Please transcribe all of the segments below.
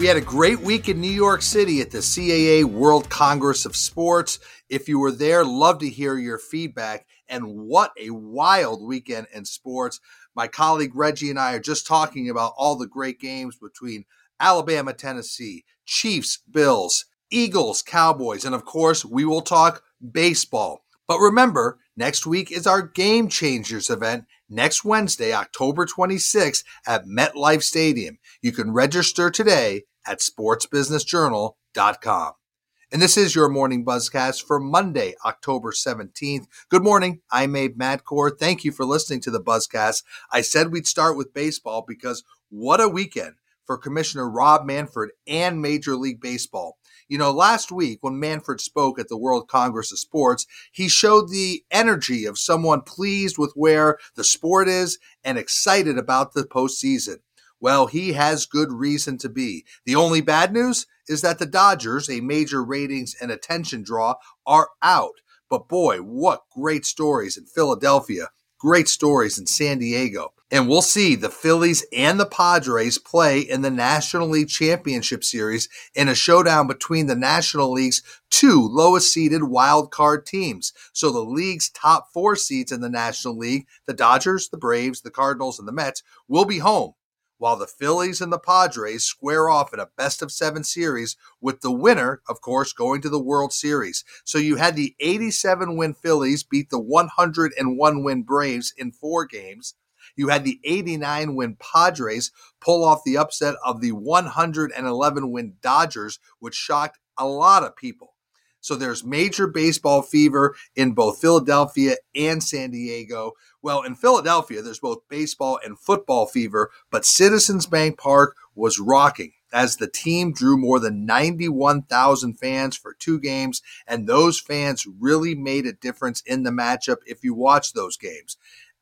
We had a great week in New York City at the CAA World Congress of Sports. If you were there, love to hear your feedback. And what a wild weekend in sports. My colleague Reggie and I are just talking about all the great games between Alabama, Tennessee, Chiefs, Bills, Eagles, Cowboys, and of course, we will talk baseball. But remember, next week is our Game Changers event next Wednesday, October 26th at MetLife Stadium. You can register today at sportsbusinessjournal.com. And this is your morning buzzcast for Monday, October 17th. Good morning. I'm Abe Madkour. Thank you for listening to the buzzcast. I said we'd start with baseball because what a weekend for Commissioner Rob Manfred and Major League Baseball. You know, last week when Manfred spoke at the World Congress of Sports, he showed the energy of someone pleased with where the sport is and excited about the postseason. Well, he has good reason to be. The only bad news is that the Dodgers, a major ratings and attention draw, are out. But boy, what great stories in Philadelphia, great stories in San Diego. And we'll see the Phillies and the Padres play in the National League Championship Series in a showdown between the National League's two lowest seeded wild card teams. So the league's top four seeds in the National League, the Dodgers, the Braves, the Cardinals, and the Mets, will be home while the Phillies and the Padres square off in a best of seven series, with the winner, of course, going to the World Series. So you had the 87 win Phillies beat the 101 win Braves in four games. You had the 89 win Padres pull off the upset of the 111 win Dodgers, which shocked a lot of people. So there's major baseball fever in both Philadelphia and San Diego. Well, in Philadelphia, there's both baseball and football fever, but Citizens Bank Park was rocking as the team drew more than 91,000 fans for two games, and those fans really made a difference in the matchup if you watch those games.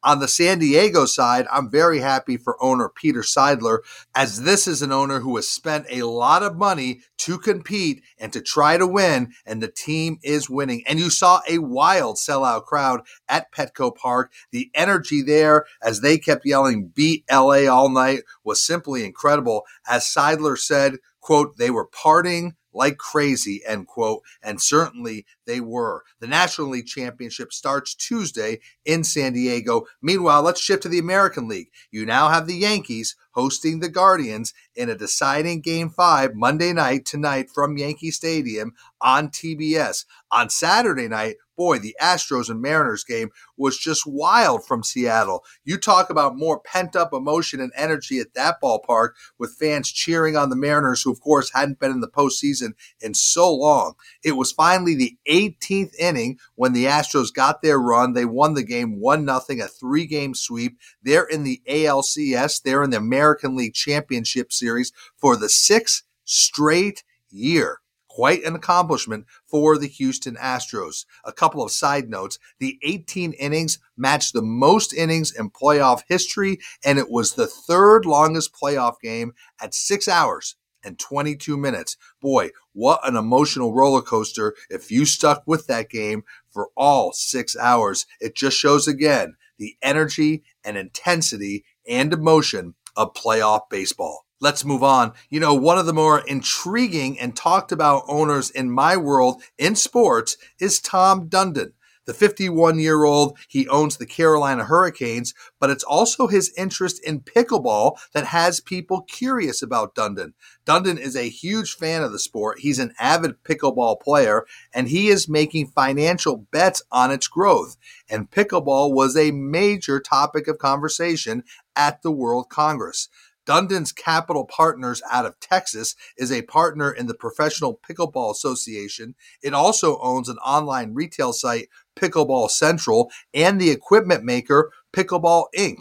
On the San Diego side, I'm very happy for owner Peter Seidler, as this is an owner who has spent a lot of money to compete and to try to win, and the team is winning. And you saw a wild sellout crowd at Petco Park. The energy there, as they kept yelling "Beat LA" all night, was simply incredible. As Seidler said, "quote They were partying like crazy, end quote. And certainly they were. The National League Championship starts Tuesday in San Diego. Meanwhile, let's shift to the American League. You now have the Yankees hosting the Guardians in a deciding game five Monday night tonight from Yankee Stadium on TBS. On Saturday night, boy, the Astros and Mariners game was just wild from Seattle. You talk about more pent up emotion and energy at that ballpark with fans cheering on the Mariners, who, of course, hadn't been in the postseason in so long. It was finally the 18th inning when the Astros got their run. They won the game 1 0, a three game sweep. They're in the ALCS, they're in the American League Championship Series for the sixth straight year. Quite an accomplishment for the Houston Astros. A couple of side notes. The 18 innings matched the most innings in playoff history, and it was the third longest playoff game at six hours and 22 minutes. Boy, what an emotional roller coaster if you stuck with that game for all six hours. It just shows again the energy and intensity and emotion of playoff baseball. Let's move on. You know, one of the more intriguing and talked about owners in my world in sports is Tom Dundon. The 51 year old, he owns the Carolina Hurricanes, but it's also his interest in pickleball that has people curious about Dundon. Dundon is a huge fan of the sport. He's an avid pickleball player, and he is making financial bets on its growth. And pickleball was a major topic of conversation at the World Congress. Dundon's Capital Partners out of Texas is a partner in the Professional Pickleball Association. It also owns an online retail site, Pickleball Central, and the equipment maker Pickleball Inc.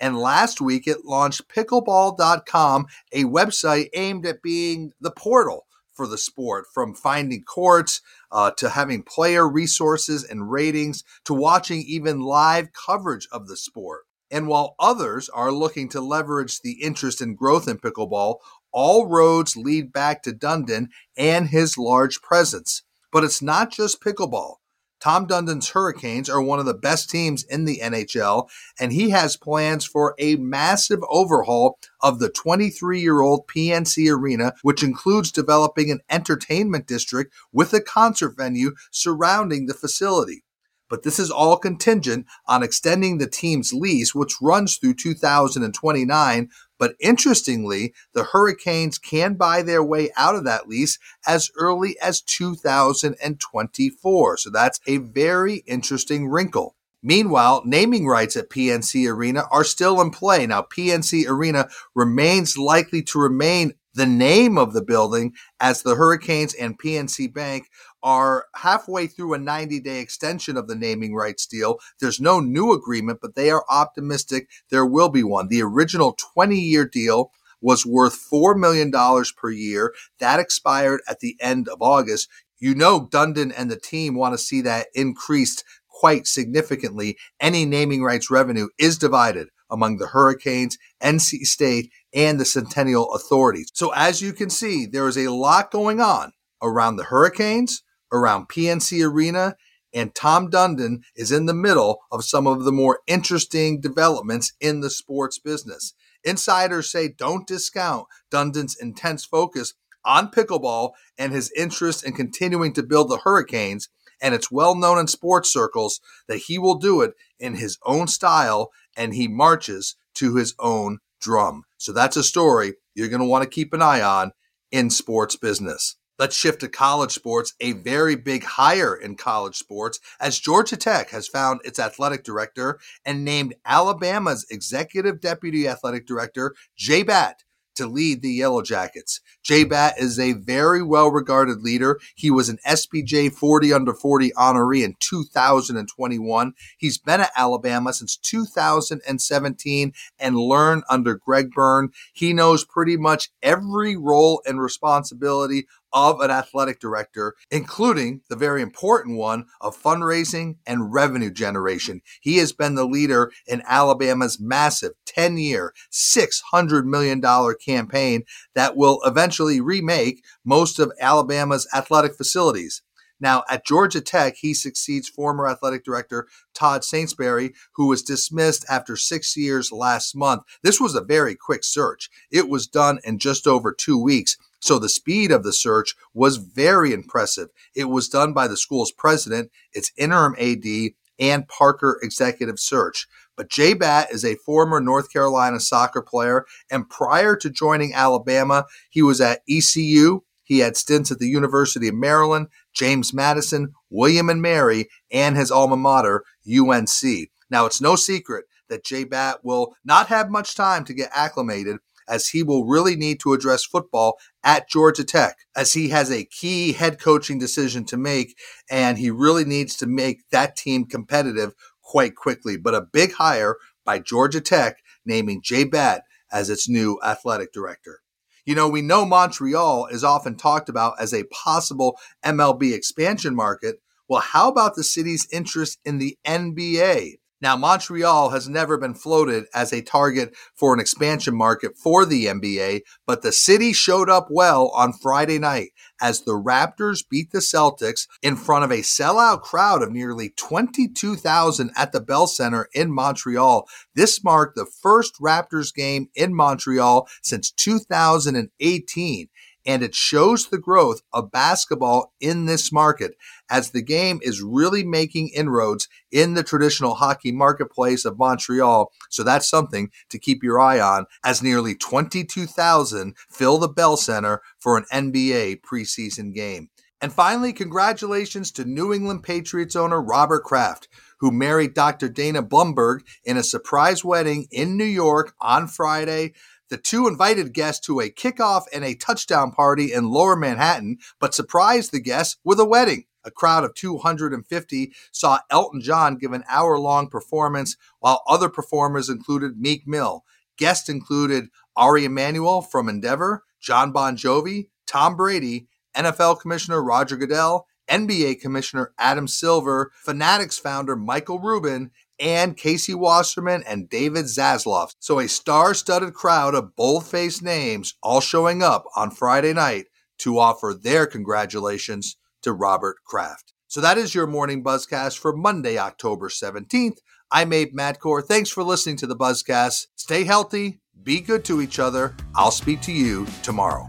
And last week it launched pickleball.com, a website aimed at being the portal for the sport from finding courts uh, to having player resources and ratings to watching even live coverage of the sport. And while others are looking to leverage the interest and growth in pickleball, all roads lead back to Dundon and his large presence. But it's not just pickleball. Tom Dundon's Hurricanes are one of the best teams in the NHL, and he has plans for a massive overhaul of the 23 year old PNC Arena, which includes developing an entertainment district with a concert venue surrounding the facility but this is all contingent on extending the team's lease, which runs through 2029. But interestingly, the Hurricanes can buy their way out of that lease as early as 2024. So that's a very interesting wrinkle. Meanwhile, naming rights at PNC Arena are still in play. Now, PNC Arena remains likely to remain the name of the building as the Hurricanes and PNC Bank are halfway through a 90 day extension of the naming rights deal. There's no new agreement, but they are optimistic there will be one. The original 20 year deal was worth $4 million per year. That expired at the end of August. You know, Dundon and the team want to see that increased quite significantly. Any naming rights revenue is divided among the Hurricanes, NC State, and the Centennial Authorities. So, as you can see, there is a lot going on around the Hurricanes, around PNC Arena, and Tom Dundon is in the middle of some of the more interesting developments in the sports business. Insiders say don't discount Dundon's intense focus on pickleball and his interest in continuing to build the Hurricanes. And it's well known in sports circles that he will do it in his own style and he marches to his own drum. So that's a story you're going to want to keep an eye on in sports business. Let's shift to college sports, a very big hire in college sports, as Georgia Tech has found its athletic director and named Alabama's executive deputy athletic director, J Batt, to lead the Yellow Jackets. J Batt is a very well regarded leader. He was an SBJ 40 under 40 honoree in 2021. He's been at Alabama since 2017 and learned under Greg Byrne. He knows pretty much every role and responsibility of an athletic director, including the very important one of fundraising and revenue generation. He has been the leader in Alabama's massive 10 year, $600 million campaign that will eventually remake most of Alabama's athletic facilities. Now, at Georgia Tech, he succeeds former athletic director Todd Stansbury, who was dismissed after six years last month. This was a very quick search. It was done in just over two weeks. So the speed of the search was very impressive. It was done by the school's president, its interim AD, and Parker Executive Search. But J Batt is a former North Carolina soccer player, and prior to joining Alabama, he was at ECU. He had stints at the University of Maryland, James Madison, William and Mary, and his alma mater, UNC. Now, it's no secret that J Batt will not have much time to get acclimated as he will really need to address football at Georgia Tech, as he has a key head coaching decision to make, and he really needs to make that team competitive quite quickly. But a big hire by Georgia Tech naming J Batt as its new athletic director. You know, we know Montreal is often talked about as a possible MLB expansion market. Well, how about the city's interest in the NBA? Now, Montreal has never been floated as a target for an expansion market for the NBA, but the city showed up well on Friday night as the Raptors beat the Celtics in front of a sellout crowd of nearly 22,000 at the Bell Center in Montreal. This marked the first Raptors game in Montreal since 2018 and it shows the growth of basketball in this market as the game is really making inroads in the traditional hockey marketplace of Montreal. So that's something to keep your eye on as nearly 22,000 fill the Bell Center for an NBA preseason game. And finally, congratulations to New England Patriots owner Robert Kraft, who married Dr. Dana Blumberg in a surprise wedding in New York on Friday. The two invited guests to a kickoff and a touchdown party in lower Manhattan, but surprised the guests with a wedding. A crowd of 250 saw Elton John give an hour long performance, while other performers included Meek Mill. Guests included Ari Emanuel from Endeavor, Jon Bon Jovi, Tom Brady, NFL Commissioner Roger Goodell, NBA Commissioner Adam Silver, Fanatics founder Michael Rubin, and Casey Wasserman and David Zaslav. So a star-studded crowd of bold-faced names all showing up on Friday night to offer their congratulations to Robert Kraft. So that is your morning buzzcast for Monday, October 17th. I'm Abe Madkour. Thanks for listening to the Buzzcast. Stay healthy, be good to each other. I'll speak to you tomorrow.